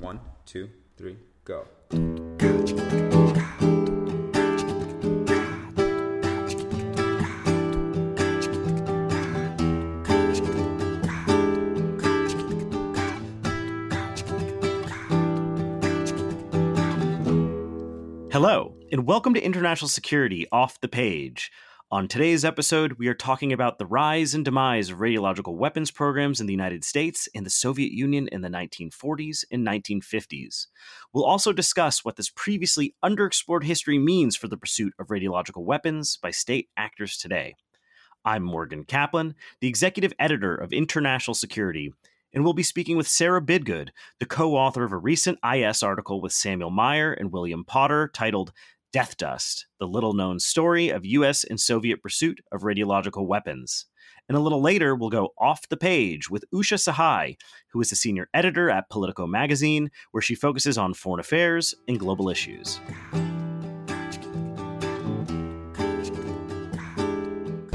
One, two, three, go. Hello, and welcome to International Security Off the Page. On today's episode, we are talking about the rise and demise of radiological weapons programs in the United States and the Soviet Union in the 1940s and 1950s. We'll also discuss what this previously underexplored history means for the pursuit of radiological weapons by state actors today. I'm Morgan Kaplan, the executive editor of International Security, and we'll be speaking with Sarah Bidgood, the co author of a recent IS article with Samuel Meyer and William Potter titled Death Dust The Little Known Story of U.S. and Soviet Pursuit of Radiological Weapons. And a little later, we'll go off the page with Usha Sahay, who is a senior editor at Politico magazine, where she focuses on foreign affairs and global issues.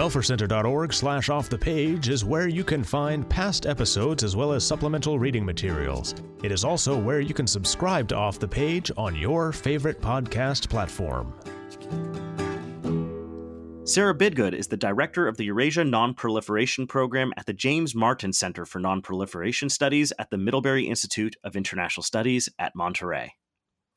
Belfercenter.org slash off the page is where you can find past episodes as well as supplemental reading materials. It is also where you can subscribe to Off the Page on your favorite podcast platform. Sarah Bidgood is the director of the Eurasia Non-Proliferation Program at the James Martin Center for Non-Proliferation Studies at the Middlebury Institute of International Studies at Monterey.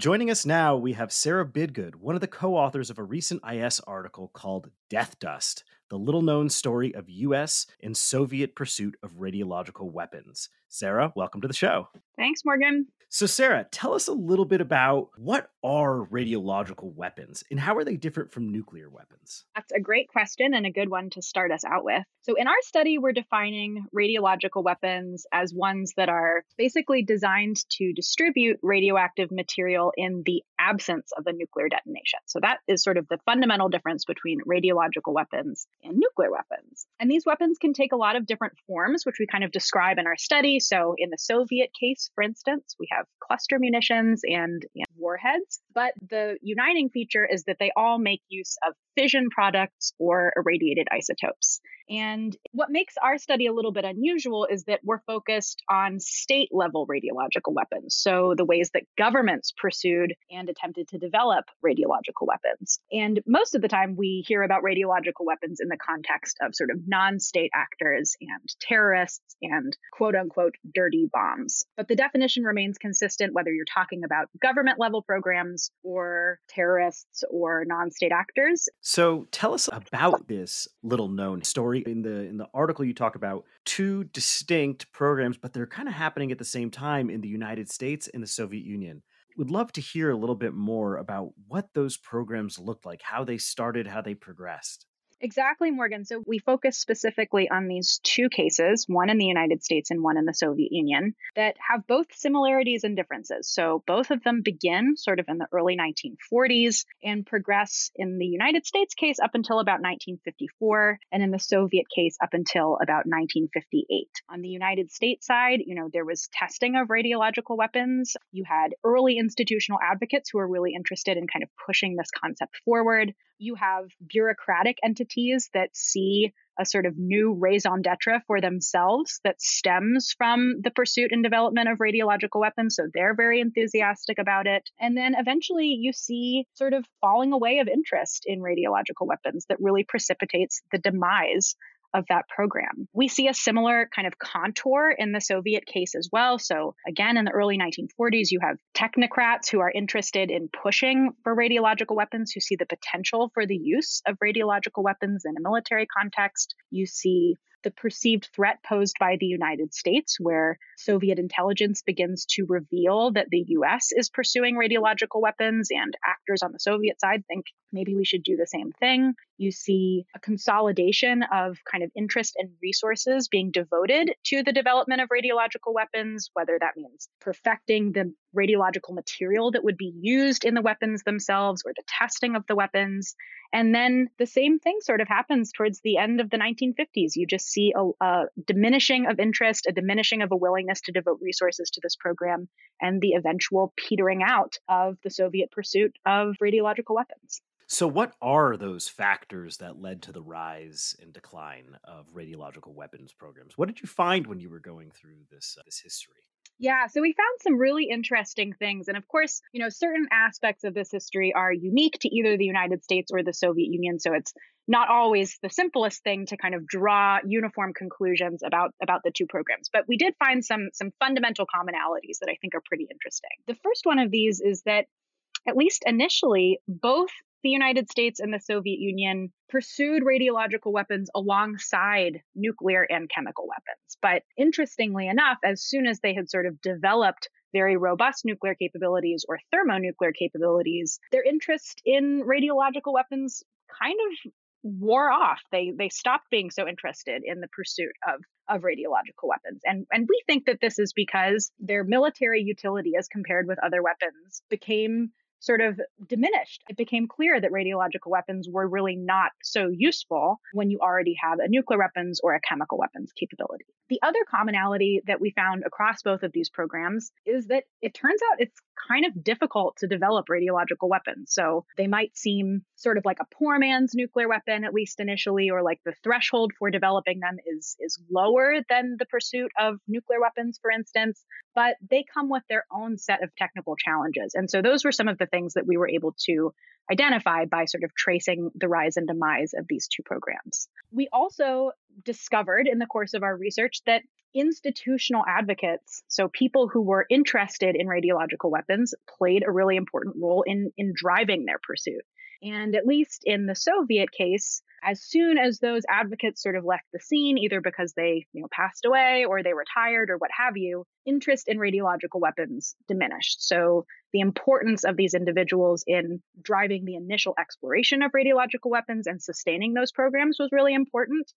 Joining us now, we have Sarah Bidgood, one of the co authors of a recent IS article called Death Dust The Little Known Story of U.S. and Soviet Pursuit of Radiological Weapons. Sarah, welcome to the show. Thanks, Morgan. So, Sarah, tell us a little bit about what are radiological weapons and how are they different from nuclear weapons? That's a great question and a good one to start us out with. So, in our study, we're defining radiological weapons as ones that are basically designed to distribute radioactive material in the absence of a nuclear detonation. So, that is sort of the fundamental difference between radiological weapons and nuclear weapons. And these weapons can take a lot of different forms, which we kind of describe in our study. So, in the Soviet case, for instance, we have cluster munitions and, and warheads. But the uniting feature is that they all make use of fission products or irradiated isotopes. And what makes our study a little bit unusual is that we're focused on state level radiological weapons. So, the ways that governments pursued and attempted to develop radiological weapons. And most of the time, we hear about radiological weapons in the context of sort of non state actors and terrorists and quote unquote dirty bombs. But the definition remains consistent whether you're talking about government level programs or terrorists or non state actors. So, tell us about this little known story in the in the article you talk about two distinct programs but they're kind of happening at the same time in the United States and the Soviet Union. Would love to hear a little bit more about what those programs looked like, how they started, how they progressed. Exactly, Morgan. So we focus specifically on these two cases, one in the United States and one in the Soviet Union, that have both similarities and differences. So both of them begin sort of in the early 1940s and progress in the United States case up until about 1954, and in the Soviet case up until about 1958. On the United States side, you know, there was testing of radiological weapons. You had early institutional advocates who were really interested in kind of pushing this concept forward. You have bureaucratic entities that see a sort of new raison d'etre for themselves that stems from the pursuit and development of radiological weapons. So they're very enthusiastic about it. And then eventually you see sort of falling away of interest in radiological weapons that really precipitates the demise of that program. We see a similar kind of contour in the Soviet case as well. So, again, in the early 1940s, you have technocrats who are interested in pushing for radiological weapons, who see the potential for the use of radiological weapons in a military context. You see the perceived threat posed by the United States, where Soviet intelligence begins to reveal that the US is pursuing radiological weapons, and actors on the Soviet side think maybe we should do the same thing. You see a consolidation of kind of interest and resources being devoted to the development of radiological weapons, whether that means perfecting the radiological material that would be used in the weapons themselves or the testing of the weapons. And then the same thing sort of happens towards the end of the 1950s. You just see a, a, diminishing of interest, a diminishing of a willingness to devote resources to this program, and the eventual petering out of the Soviet pursuit of radiological weapons. So, what are those factors that led to the rise and decline of radiological weapons programs? What did you find when you were going through this uh, this history? Yeah, so we found some really interesting things. And of course, you know, certain aspects of this history are unique to either the United States or the Soviet Union. So it's not always the simplest thing to kind of draw uniform conclusions about about the two programs. But we did find some some fundamental commonalities that I think are pretty interesting. The first one of these is that at least initially, both the United States and the Soviet Union pursued radiological weapons alongside nuclear and chemical weapons. But interestingly enough, as soon as they had sort of developed very robust nuclear capabilities or thermonuclear capabilities, their interest in radiological weapons kind of wore off. They they stopped being so interested in the pursuit of of radiological weapons. And and we think that this is because their military utility as compared with other weapons became sort of diminished. It became clear that radiological weapons were really not so useful when you already have a nuclear weapons or a chemical weapons capability. The other commonality that we found across both of these programs is that it turns out it's kind of difficult to develop radiological weapons. So they might seem sort of like a poor man's nuclear weapon, at least initially, or like the threshold for developing them is, is lower than the pursuit of nuclear weapons, for instance, but they come with their own set of technical challenges. And so those were some of the things that we were able to identify by sort of tracing the rise and demise of these two programs. We also discovered in the course of our research that institutional advocates, so people who were interested in radiological weapons, played a really important role in, in driving their pursuit. And at least in the Soviet case, as soon as those advocates sort of left the scene, either because they you know, passed away or they retired or what have you, interest in radiological weapons diminished. So the importance of these individuals in driving the initial exploration of radiological weapons and sustaining those programs was really important.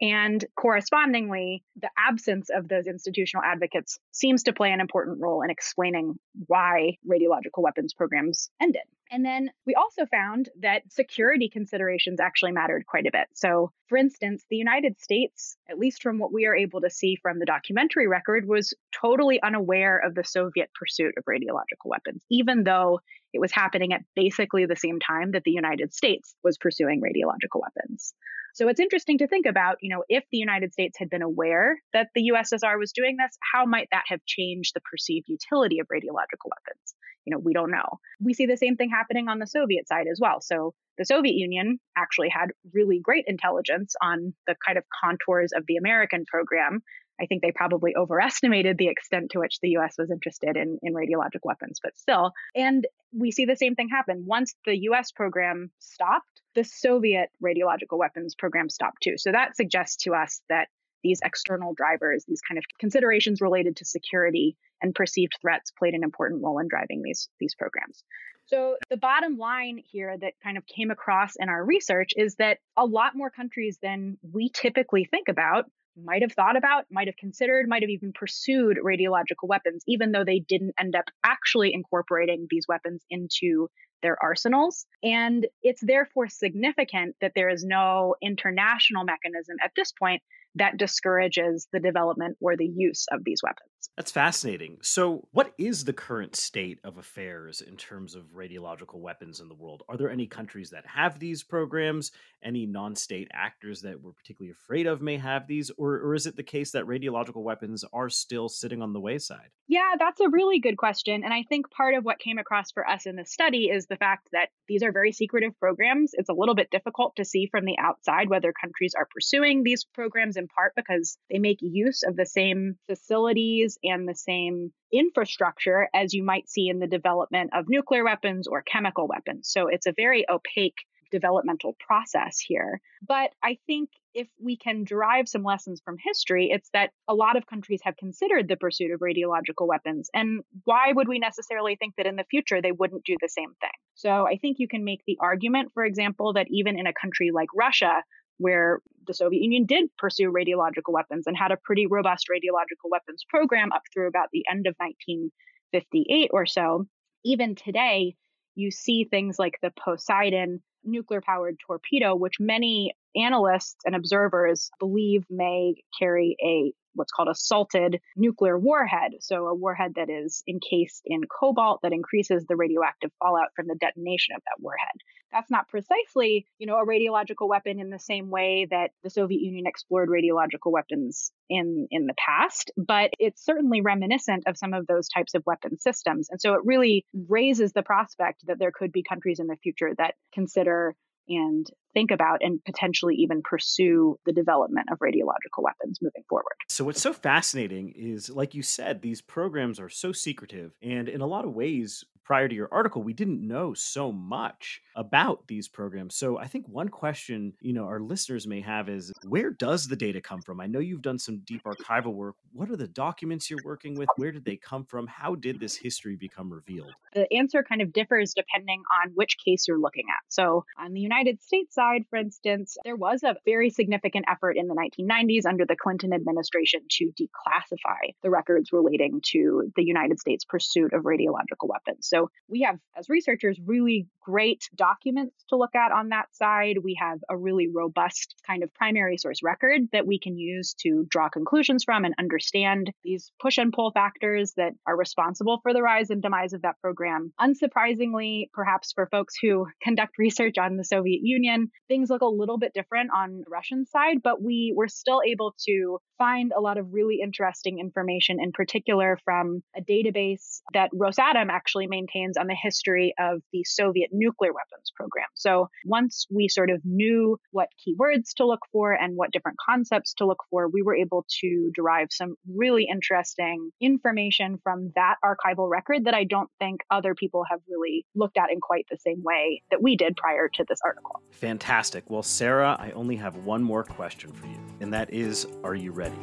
And correspondingly, the absence of those institutional advocates seems to play an important role in explaining why radiological weapons programs ended. And then we also found that security considerations actually mattered quite a bit. So, for instance, the United States, at least from what we are able to see from the documentary record, was totally unaware of the Soviet pursuit of radiological weapons, even though it was happening at basically the same time that the United States was pursuing radiological weapons. So it's interesting to think about, you know, if the United States had been aware that the USSR was doing this, how might that have changed the perceived utility of radiological weapons? You know, we don't know. We see the same thing happening on the Soviet side as well. So the Soviet Union actually had really great intelligence on the kind of contours of the American program. I think they probably overestimated the extent to which the US was interested in, in radiologic weapons, but still. And we see the same thing happen. Once the US program stopped, the Soviet radiological weapons program stopped too. So that suggests to us that these external drivers, these kind of considerations related to security and perceived threats played an important role in driving these, these programs. So the bottom line here that kind of came across in our research is that a lot more countries than we typically think about might have thought about, might have considered, might have even pursued radiological weapons, even though they didn't end up actually incorporating these weapons into their arsenals. And it's therefore significant that there is no international mechanism at this point that discourages the development or the use of these weapons. That's fascinating. So, what is the current state of affairs in terms of radiological weapons in the world? Are there any countries that have these programs? Any non state actors that we're particularly afraid of may have these? Or, or is it the case that radiological weapons are still sitting on the wayside? Yeah, that's a really good question. And I think part of what came across for us in this study is the fact that these are very secretive programs. It's a little bit difficult to see from the outside whether countries are pursuing these programs in part because they make use of the same facilities and the same infrastructure as you might see in the development of nuclear weapons or chemical weapons. So it's a very opaque developmental process here. But I think if we can derive some lessons from history, it's that a lot of countries have considered the pursuit of radiological weapons. And why would we necessarily think that in the future they wouldn't do the same thing? So I think you can make the argument, for example, that even in a country like Russia, where the Soviet Union did pursue radiological weapons and had a pretty robust radiological weapons program up through about the end of 1958 or so. Even today, you see things like the Poseidon nuclear powered torpedo, which many analysts and observers believe may carry a what's called a salted nuclear warhead. So, a warhead that is encased in cobalt that increases the radioactive fallout from the detonation of that warhead. That's not precisely, you know, a radiological weapon in the same way that the Soviet Union explored radiological weapons in in the past, but it's certainly reminiscent of some of those types of weapon systems. And so it really raises the prospect that there could be countries in the future that consider and think about and potentially even pursue the development of radiological weapons moving forward. So, what's so fascinating is, like you said, these programs are so secretive. And in a lot of ways, prior to your article, we didn't know so much about these programs. So, I think one question, you know, our listeners may have is where does the data come from? I know you've done some deep archival work. What are the documents you're working with? Where did they come from? How did this history become revealed? The answer kind of differs depending on which case you're looking at. So, on the United States side, for instance, there was a very significant effort in the 1990s under the Clinton administration to declassify the records relating to the United States pursuit of radiological weapons. So we have, as researchers, really great documents to look at on that side. We have a really robust kind of primary source record that we can use to draw conclusions from and understand these push and pull factors that are responsible for the rise and demise of that program. Unsurprisingly, perhaps for folks who conduct research on the Soviet Union, things look a little bit different on the Russian side, but we were still able to find a lot of really interesting information, in particular from a database that Rosatom actually maintains on the history of the Soviet nuclear weapons program. So once we sort of knew what keywords to look for and what different concepts to look for, we were able to derive some really interesting information from that archival record that I don't think other people have really looked at in quite the same way that we did prior to this article. Fantastic. Well, Sarah, I only have one more question for you, and that is Are you ready?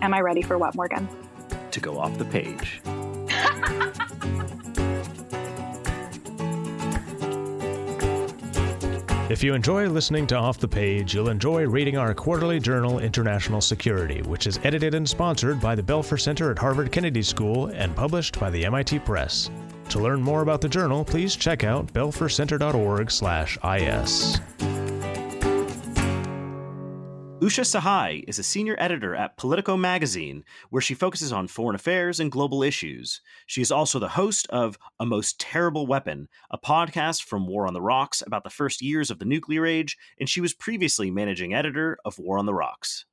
Am I ready for what, Morgan? To go off the page. If you enjoy listening to Off the Page, you'll enjoy reading our quarterly journal, International Security, which is edited and sponsored by the Belfer Center at Harvard Kennedy School and published by the MIT Press. To learn more about the journal, please check out belfercenter.org/is. Usha Sahay is a senior editor at Politico magazine, where she focuses on foreign affairs and global issues. She is also the host of A Most Terrible Weapon, a podcast from War on the Rocks about the first years of the nuclear age, and she was previously managing editor of War on the Rocks.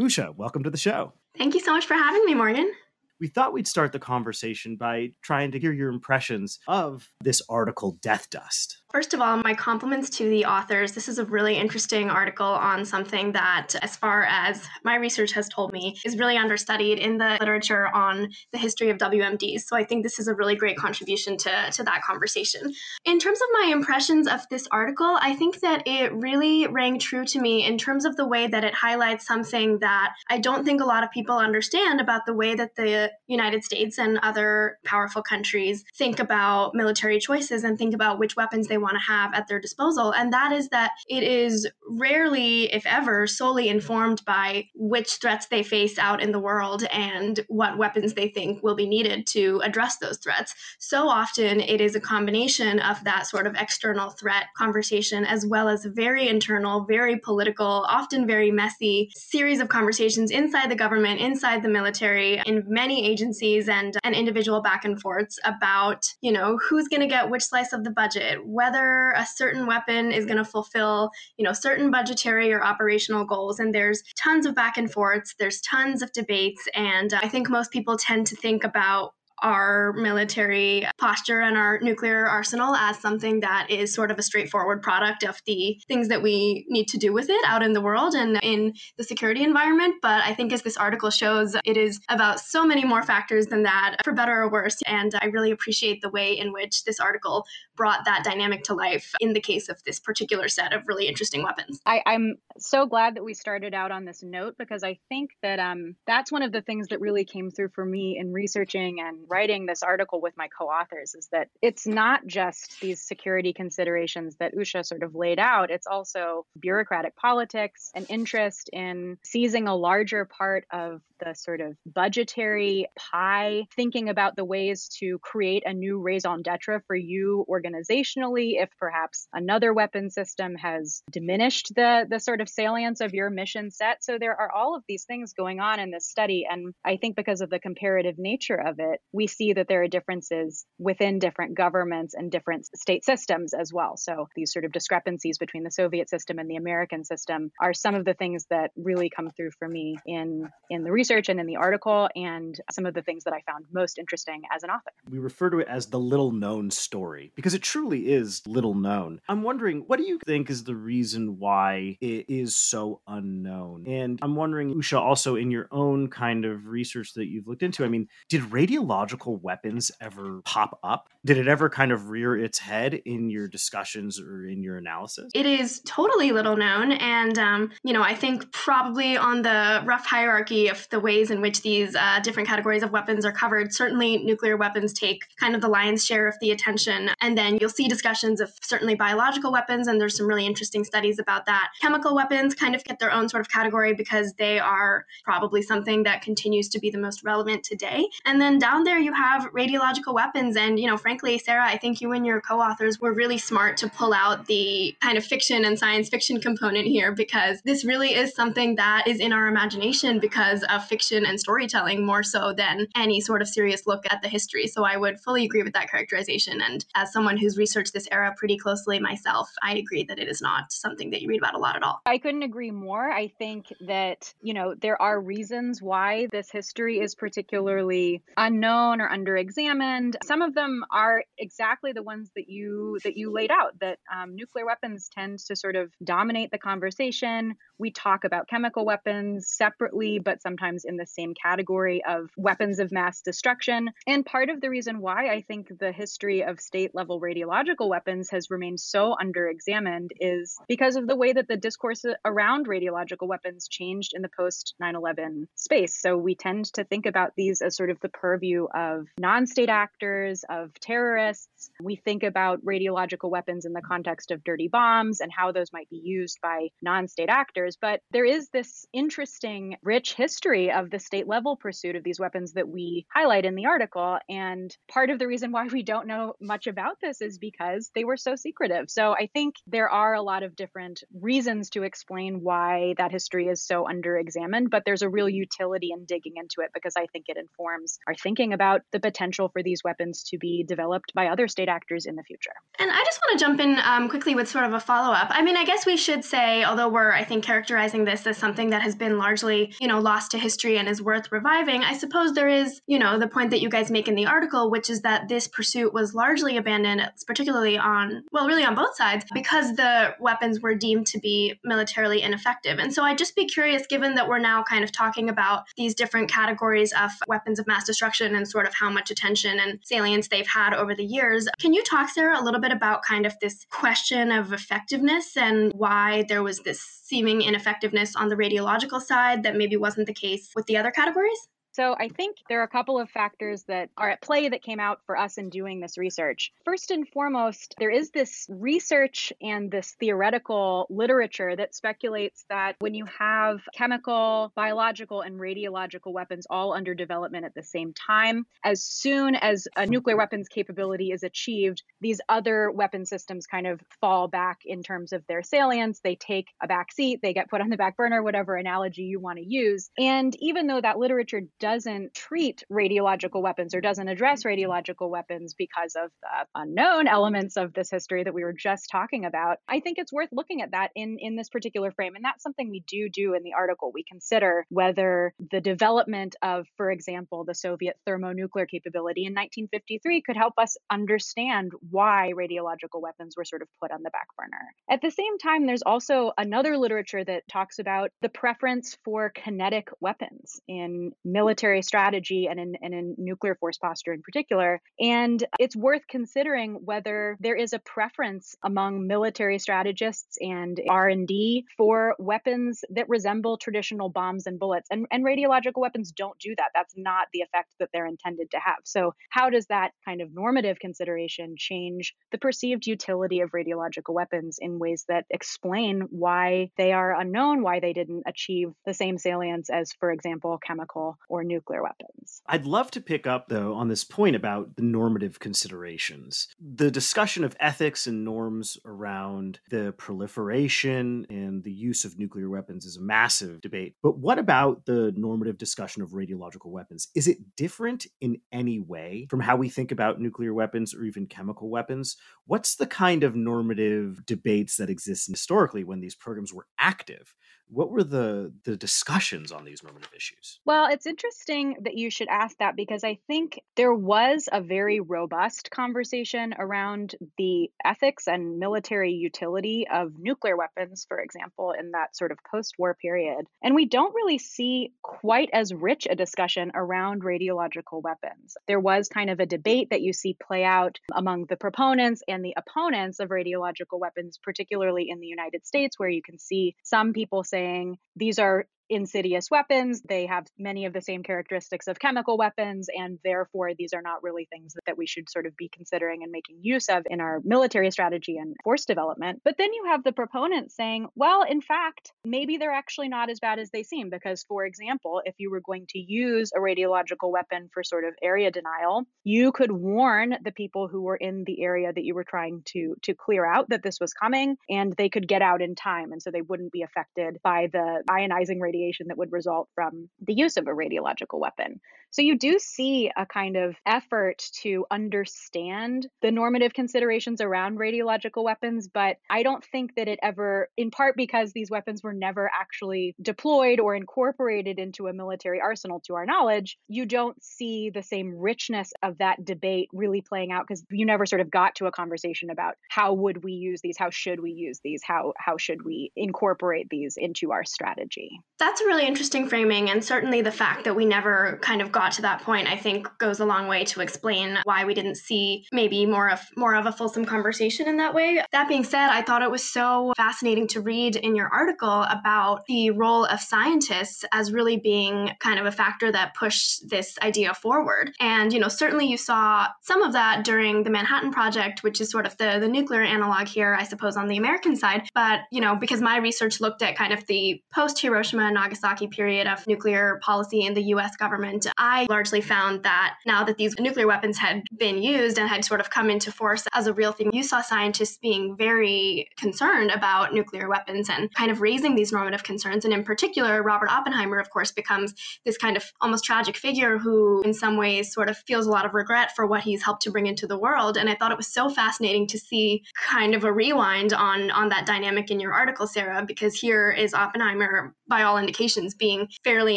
Usha, welcome to the show. Thank you so much for having me, Morgan we thought we'd start the conversation by trying to hear your impressions of this article, Death Dust. First of all, my compliments to the authors. This is a really interesting article on something that, as far as my research has told me, is really understudied in the literature on the history of WMDs. So I think this is a really great contribution to, to that conversation. In terms of my impressions of this article, I think that it really rang true to me in terms of the way that it highlights something that I don't think a lot of people understand about the way that the United States and other powerful countries think about military choices and think about which weapons they want to have at their disposal. And that is that it is rarely, if ever, solely informed by which threats they face out in the world and what weapons they think will be needed to address those threats. So often it is a combination of that sort of external threat conversation as well as very internal, very political, often very messy series of conversations inside the government, inside the military, in many agencies and, and individual back and forths about, you know, who's going to get which slice of the budget, whether a certain weapon is going to fulfill, you know, certain budgetary or operational goals. And there's tons of back and forths, there's tons of debates. And uh, I think most people tend to think about our military posture and our nuclear arsenal as something that is sort of a straightforward product of the things that we need to do with it out in the world and in the security environment. But I think as this article shows, it is about so many more factors than that, for better or worse. And I really appreciate the way in which this article brought that dynamic to life in the case of this particular set of really interesting weapons. I, am so glad that we started out on this note because I think that um, that's one of the things that really came through for me in researching and writing this article with my co authors is that it's not just these security considerations that Usha sort of laid out, it's also bureaucratic politics, an interest in seizing a larger part of the sort of budgetary pie, thinking about the ways to create a new raison d'etre for you organizationally if perhaps another weapon system has diminished the, the sort of salience of your mission set. So there are all of these things going on in this study. And I think because of the comparative nature of it, we see that there are differences within different governments and different state systems as well. So these sort of discrepancies between the Soviet system and the American system are some of the things that really come through for me in in the research and in the article and some of the things that I found most interesting as an author. We refer to it as the little known story because it truly is little known. I'm wondering, what do you think is the reason why it is so unknown? And I'm wondering, Usha, also in your own kind of research that you've looked into, I mean, did radiological weapons ever pop up? Did it ever kind of rear its head in your discussions or in your analysis? It is totally little known. And, um, you know, I think probably on the rough hierarchy of the ways in which these uh, different categories of weapons are covered. Certainly, nuclear weapons take kind of the lion's share of the attention. And then you'll see discussions of certainly biological weapons, and there's some really interesting studies about that. Chemical weapons kind of get their own sort of category because they are probably something that continues to be the most relevant today. And then down there, you have radiological weapons. And, you know, frankly, Sarah, I think you and your co authors were really smart to pull out the kind of fiction and science fiction component here because this really is something that is in our imagination because of fiction and storytelling more so than any sort of serious look at the history. So I would fully agree with that characterization. And as someone who's researched this era pretty closely myself, I agree that it is not something that you read about a lot at all. I couldn't agree more. I think that, you know, there are reasons why this history is particularly unknown or underexamined. Some of them are exactly the ones that you that you laid out that um, nuclear weapons tend to sort of dominate the conversation. We talk about chemical weapons separately, but sometimes in the same category of weapons of mass destruction. And part of the reason why I think the history of state level radiological weapons has remained so underexamined is because of the way that the discourse around radiological weapons changed in the post 9 11 space. So we tend to think about these as sort of the purview of non state actors, of terrorists. We think about radiological weapons in the context of dirty bombs and how those might be used by non state actors. But there is this interesting, rich history of the state level pursuit of these weapons that we highlight in the article. And part of the reason why we don't know much about this is because they were so secretive. So I think there are a lot of different reasons to explain why that history is so underexamined, but there's a real utility in digging into it because I think it informs our thinking about the potential for these weapons to be developed by other state actors in the future. And I just want to jump in um, quickly with sort of a follow up. I mean, I guess we should say, although we're, I think, characterizing this as something that has been largely, you know, lost to history history and is worth reviving, I suppose there is, you know, the point that you guys make in the article, which is that this pursuit was largely abandoned, particularly on, well, really on both sides, because the weapons were deemed to be militarily ineffective. And so I'd just be curious, given that we're now kind of talking about these different categories of weapons of mass destruction and sort of how much attention and salience they've had over the years, can you talk, Sarah, a little bit about kind of this question of effectiveness and why there was this seeming ineffectiveness on the radiological side that maybe wasn't the case with the other categories? So I think there are a couple of factors that are at play that came out for us in doing this research. First and foremost, there is this research and this theoretical literature that speculates that when you have chemical, biological, and radiological weapons all under development at the same time, as soon as a nuclear weapons capability is achieved, these other weapon systems kind of fall back in terms of their salience. They take a back seat, they get put on the back burner, whatever analogy you want to use. And even though that literature doesn't treat radiological weapons or doesn't address mm-hmm. radiological weapons because of the unknown elements of this history that we were just talking about, I think it's worth looking at that in, in this particular frame. And that's something we do do in the article. We consider whether the development of, for example, the Soviet thermonuclear capability in 1953 could help us understand why radiological weapons were sort of put on the back burner. At the same time, there's also another literature that talks about the preference for kinetic weapons in military military strategy and in, and in nuclear force posture in particular. And it's worth considering whether there is a preference among military strategists and R&D for weapons that resemble traditional bombs and bullets. And, and radiological weapons don't do that. That's not the effect that they're intended to have. So how does that kind of normative consideration change the perceived utility of radiological weapons in ways that explain why they are unknown, why they didn't achieve the same salience as, for example, chemical or nuclear weapons. I'd love to pick up, though, on this point about the normative considerations. The discussion of ethics and norms around the proliferation and the use of nuclear weapons is a massive debate. But what about the normative discussion of radiological weapons? Is it different in any way from how we think about nuclear weapons or even chemical weapons? What's the kind of normative debates that exist historically when these programs were active? What were the the discussions on these normative issues? Well, it's interesting that you should ask that because I think there was a very robust conversation around the ethics and military utility of nuclear weapons, for example, in that sort of post-war period. And we don't really see quite as rich a discussion around radiological weapons. There was kind of a debate that you see play out among the proponents and the opponents of radiological weapons, particularly in the United States, where you can see some people saying these are insidious weapons. They have many of the same characteristics of chemical weapons, and therefore these are not really things that we should sort of be considering and making use of in our military strategy and force development. But then you have the proponents saying, well, in fact, maybe they're actually not as bad as they seem. Because, for example, if you were going to use a radiological weapon for sort of area denial, you could warn the people who were in the area that you were trying to to clear out that this was coming, and they could get out in time, and so they wouldn't be affected by the ionizing radiation radiation that would result from the use of a radiological weapon. So you do see a kind of effort to understand the normative considerations around radiological weapons, but I don't think that it ever, in part because these weapons were never actually deployed or incorporated into a military arsenal to our knowledge, you don't see the same richness of that debate really playing out because you never sort of got to a conversation about how would we use these, how should we use these, how how should we incorporate these into our strategy. That's a really interesting framing and certainly the fact that we never kind of got got to that point, I think goes a long way to explain why we didn't see maybe more of more of a fulsome conversation in that way. That being said, I thought it was so fascinating to read in your article about the role of scientists as really being kind of a factor that pushed this idea forward. And you know, certainly you saw some of that during the Manhattan Project, which is sort of the the nuclear analog here, I suppose, on the American side. But you know, because my research looked at kind of the post Hiroshima Nagasaki period of nuclear policy in the U.S. government, I I largely found that now that these nuclear weapons had been used and had sort of come into force as a real thing, you saw scientists being very concerned about nuclear weapons and kind of raising these normative concerns. And in particular, Robert Oppenheimer, of course, becomes this kind of almost tragic figure who, in some ways, sort of feels a lot of regret for what he's helped to bring into the world. And I thought it was so fascinating to see kind of a rewind on on that dynamic in your article, Sarah, because here is Oppenheimer, by all indications, being fairly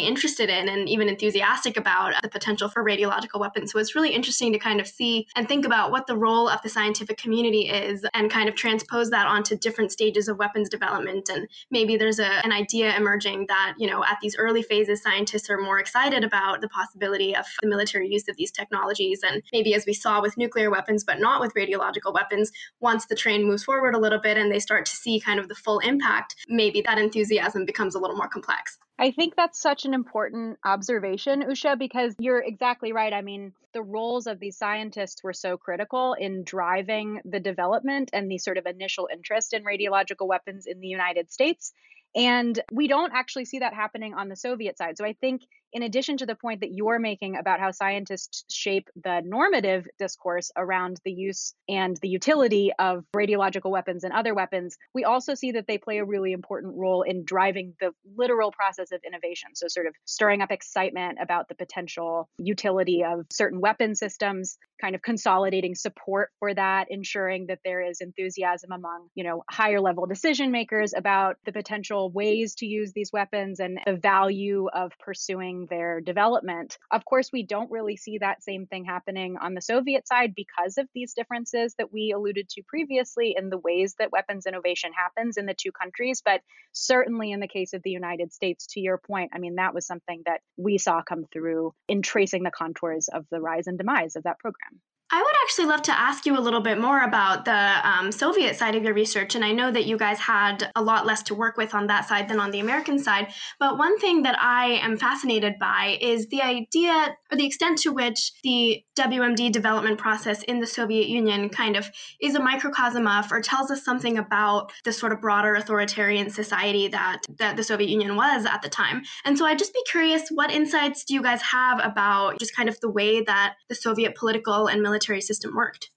interested in and even enthusiastic about about the potential for radiological weapons. So it's really interesting to kind of see and think about what the role of the scientific community is and kind of transpose that onto different stages of weapons development. And maybe there's a, an idea emerging that, you know, at these early phases, scientists are more excited about the possibility of the military use of these technologies. And maybe as we saw with nuclear weapons, but not with radiological weapons, once the train moves forward a little bit and they start to see kind of the full impact, maybe that enthusiasm becomes a little more complex. I think that's such an important observation, Usha, because you're exactly right. I mean, the roles of these scientists were so critical in driving the development and the sort of initial interest in radiological weapons in the United States. And we don't actually see that happening on the Soviet side. So I think in addition to the point that you're making about how scientists shape the normative discourse around the use and the utility of radiological weapons and other weapons, we also see that they play a really important role in driving the literal process of innovation. So, sort of stirring up excitement about the potential utility of certain weapon systems. kind of consolidating support for that, ensuring that there is enthusiasm among, you know, higher level decision makers about the potential ways to use these weapons and the value of pursuing their development. Of course, we don't really see that same thing happening on the Soviet side because of these differences that we alluded to previously in the ways that weapons innovation happens in the two countries. But certainly in the case of the United States, to your point, I mean, that was something that we saw come through in tracing the contours of the rise and demise of that program. I would actually love to ask you a little bit more about the um, Soviet side of your research. And I know that you guys had a lot less to work with on that side than on the American side. But one thing that I am fascinated by is the idea or the extent to which the WMD development process in the Soviet Union kind of is a microcosm of or tells us something about the sort of broader authoritarian society that, that the Soviet Union was at the time. And so I'd just be curious what insights do you guys have about just kind of the way that the Soviet political and military military system worked?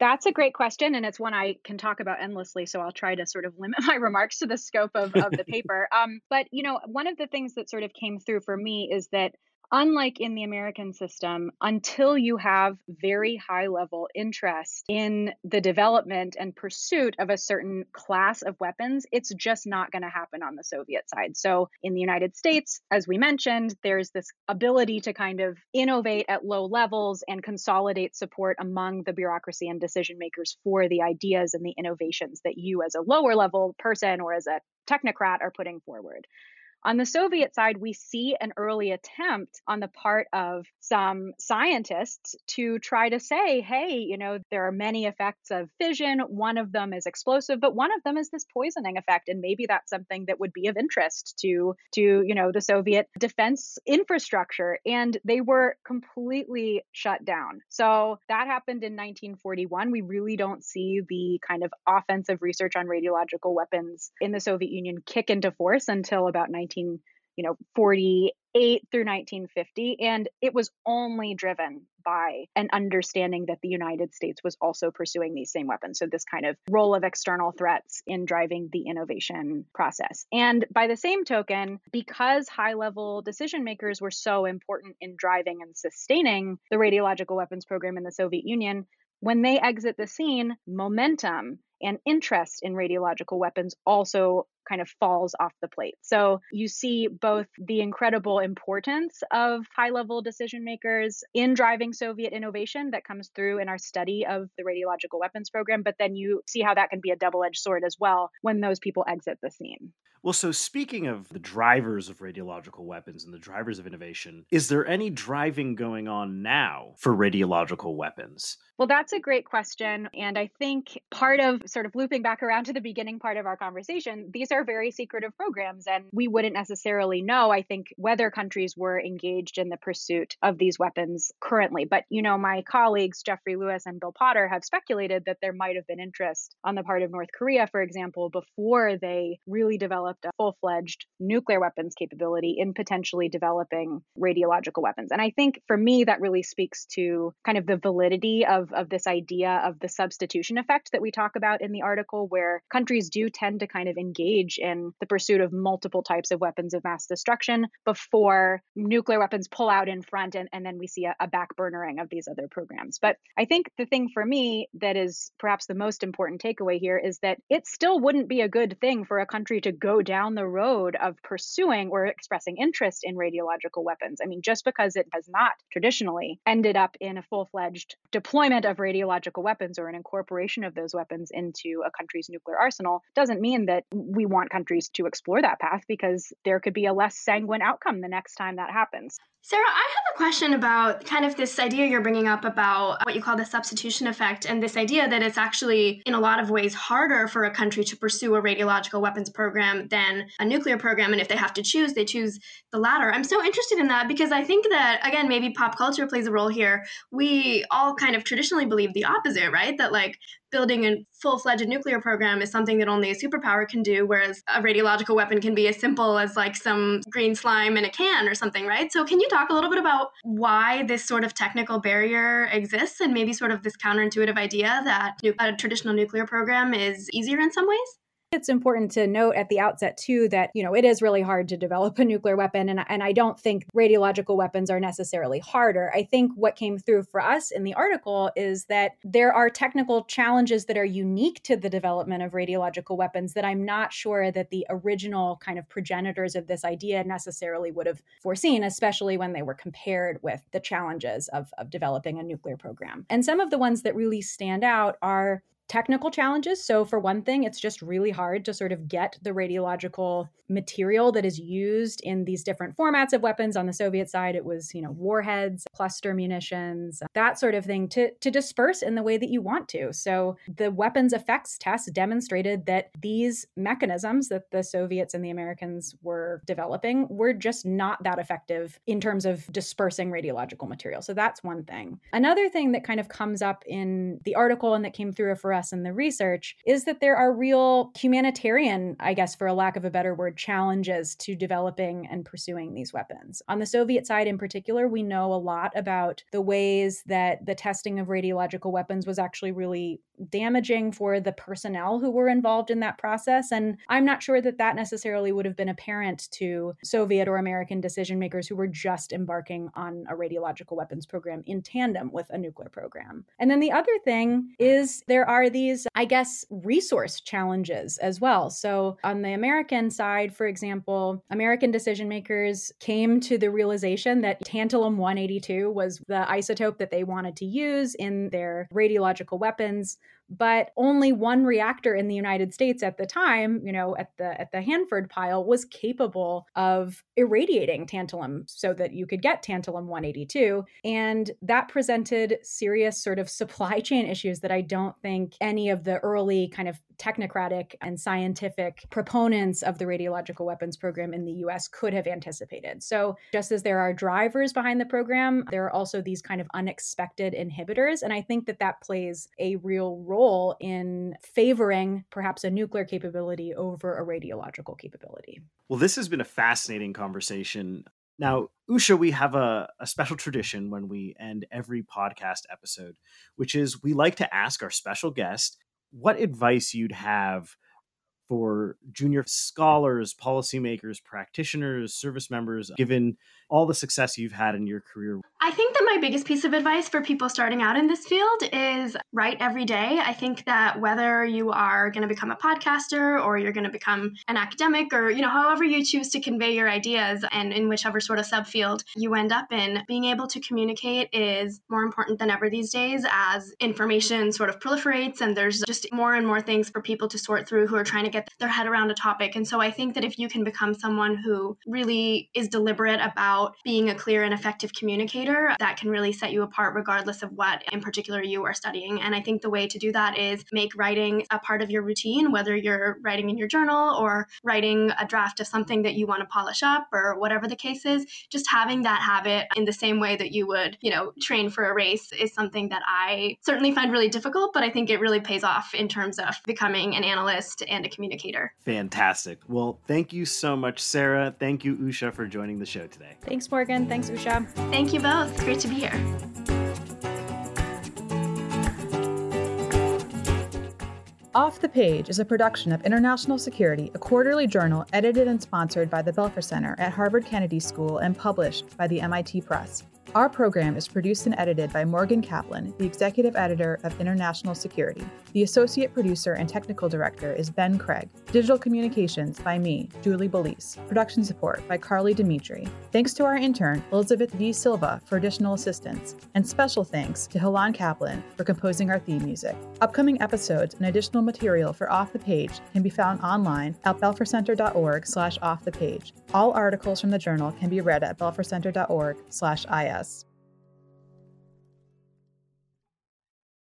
That's a great question, and it's one I can talk about endlessly. So I'll try to sort of limit my remarks to the scope of, of the paper. Um, but you know, one of the things that sort of came through for me is that unlike in the American system, until you have very high level interest in the development and pursuit of a certain class of weapons, it's just not going to happen on the Soviet side. So in the United States, as we mentioned, there's this ability to kind of innovate at low levels and consolidate support among the bureaucracy and decision makers for the ideas and the innovations that you, as a lower level person or as a technocrat, are putting forward. On the Soviet side, we see an early attempt on the part of some scientists to try to say, hey, you know, there are many effects of fission. One of them is explosive, but one of them is this poisoning effect. And maybe that's something that would be of interest to, to you know, the Soviet defense infrastructure. And they were completely shut down. So that happened in 1941. We really don't see the kind of offensive research on radiological weapons in the Soviet Union kick into force until about 19. 19 you know 48 through 1950 and it was only driven by an understanding that the United States was also pursuing these same weapons. So this kind of role of external threats in driving the innovation process. And by the same token because high level decision makers were so important in driving and sustaining the radiological weapons program in the Soviet Union when they exit the scene momentum and interest in radiological weapons also kind of falls off the plate. So you see both the incredible importance of high level decision makers in driving Soviet innovation that comes through in our study of the radiological weapons program, but then you see how that can be a double edged sword as well when those people exit the scene. Well, so speaking of the drivers of radiological weapons and the drivers of innovation, is there any driving going on now for radiological weapons? Well, that's a great question. And I think part of sort of looping back around to the beginning part of our conversation, these are very secretive programs, and we wouldn't necessarily know, I think, whether countries were engaged in the pursuit of these weapons currently. But, you know, my colleagues, Jeffrey Lewis and Bill Potter, have speculated that there might have been interest on the part of North Korea, for example, before they really developed developed a full fledged nuclear weapons capability in potentially developing radiological weapons. And I think for me, that really speaks to kind of the validity of, of this idea of the substitution effect that we talk about in the article, where countries do tend to kind of engage in the pursuit of multiple types of weapons of mass destruction before nuclear weapons pull out in front and, and then we see a, a backburnering of these other programs. But I think the thing for me that is perhaps the most important takeaway here is that it still wouldn't be a good thing for a country to go down the road of pursuing or expressing interest in radiological weapons. I mean, just because it has not traditionally ended up in a full fledged deployment of radiological weapons or an incorporation of those weapons into a country's nuclear arsenal doesn't mean that we want countries to explore that path because there could be a less sanguine outcome the next time that happens. Sarah, I have a question about kind of this idea you're bringing up about what you call the substitution effect, and this idea that it's actually, in a lot of ways, harder for a country to pursue a radiological weapons program than a nuclear program. And if they have to choose, they choose the latter. I'm so interested in that because I think that, again, maybe pop culture plays a role here. We all kind of traditionally believe the opposite, right? That like building a full fledged nuclear program is something that only a superpower can do, whereas a radiological weapon can be as simple as like some green slime in a can or something, right? So, can you talk a little bit about why this sort of technical barrier exists and maybe sort of this counterintuitive idea that a traditional nuclear program is easier in some ways? It's important to note at the outset, too, that, you know, it is really hard to develop a nuclear weapon. And, and I don't think radiological weapons are necessarily harder. I think what came through for us in the article is that there are technical challenges that are unique to the development of radiological weapons that I'm not sure that the original kind of progenitors of this idea necessarily would have foreseen, especially when they were compared with the challenges of, of developing a nuclear program. And some of the ones that really stand out are technical challenges. So, for one thing, it's just really hard to sort of get the radiological material that is used in these different formats of weapons. On the Soviet side, it was, you know, warheads, cluster munitions, that sort of thing to, to disperse in the way that you want to. So, the weapons effects test demonstrated that these mechanisms that the Soviets and the Americans were developing were just not that effective in terms of dispersing radiological material. So, that's one thing. Another thing that kind of comes up in the article and that came through for us in the research is that there are real humanitarian, I guess, for a lack of a better word, challenges to developing and pursuing these weapons. On the Soviet side, in particular, we know a lot about the ways that the testing of radiological weapons was actually really damaging for the personnel who were involved in that process. And I'm not sure that that necessarily would have been apparent to Soviet or American decision makers who were just embarking on a radiological weapons program in tandem with a nuclear program. And then the other thing is there are these, I guess, resource challenges as well. So on the American side, for example, American decision makers came to the realization that tantalum 182 was the isotope that they wanted to use in their radiological weapons but only one reactor in the United States at the time, you know, at the at the Hanford pile was capable of irradiating tantalum so that you could get tantalum 182 and that presented serious sort of supply chain issues that I don't think any of the early kind of technocratic and scientific proponents of the radiological weapons program in the US could have anticipated. So, just as there are drivers behind the program, there are also these kind of unexpected inhibitors. And I think that that plays a real role in favoring perhaps a nuclear capability over a radiological capability. Well, this has been a fascinating conversation. Now, Usha, we have a, a, special tradition when we end every podcast episode, which is we like to ask our special guest what advice you'd have for junior scholars, policymakers, practitioners, service members, given all the success you've had in your career? I think that my biggest piece of advice for people starting out in this field is write every day. I think that whether you are going to become a podcaster or you're going to become an academic or, you know, however you choose to convey your ideas and in whichever sort of subfield you end up in, being able to communicate is more important than ever these days as information sort of proliferates and there's just more and more things for people to sort through who are trying to get their head around a topic. And so I think that if you can become someone who really is deliberate about being a clear and effective communicator that can really set you apart regardless of what in particular you are studying. And I think the way to do that is make writing a part of your routine, whether you're writing in your journal or writing a draft of something that you want to polish up or whatever the case is. Just having that habit in the same way that you would, you know, train for a race is something that I certainly find really difficult, but I think it really pays off in terms of becoming an analyst and a communicator. Fantastic. Well, thank you so much, Sarah. Thank you, Usha, for joining the show today. Thanks, Morgan. Thanks, Usha. Thank you both. It's great to be here. Off the Page is a production of International Security, a quarterly journal edited and sponsored by the Belfer Center at Harvard Kennedy School and published by the MIT Press. Our program is produced and edited by Morgan Kaplan, the executive editor of International Security. The associate producer and technical director is Ben Craig. Digital communications by me, Julie Belize. Production support by Carly Dimitri. Thanks to our intern, Elizabeth V. Silva, for additional assistance. And special thanks to Hilan Kaplan for composing our theme music. Upcoming episodes and additional material for Off the Page can be found online at belfercenter.org slash off the page. All articles from the journal can be read at belfercenter.org slash is us.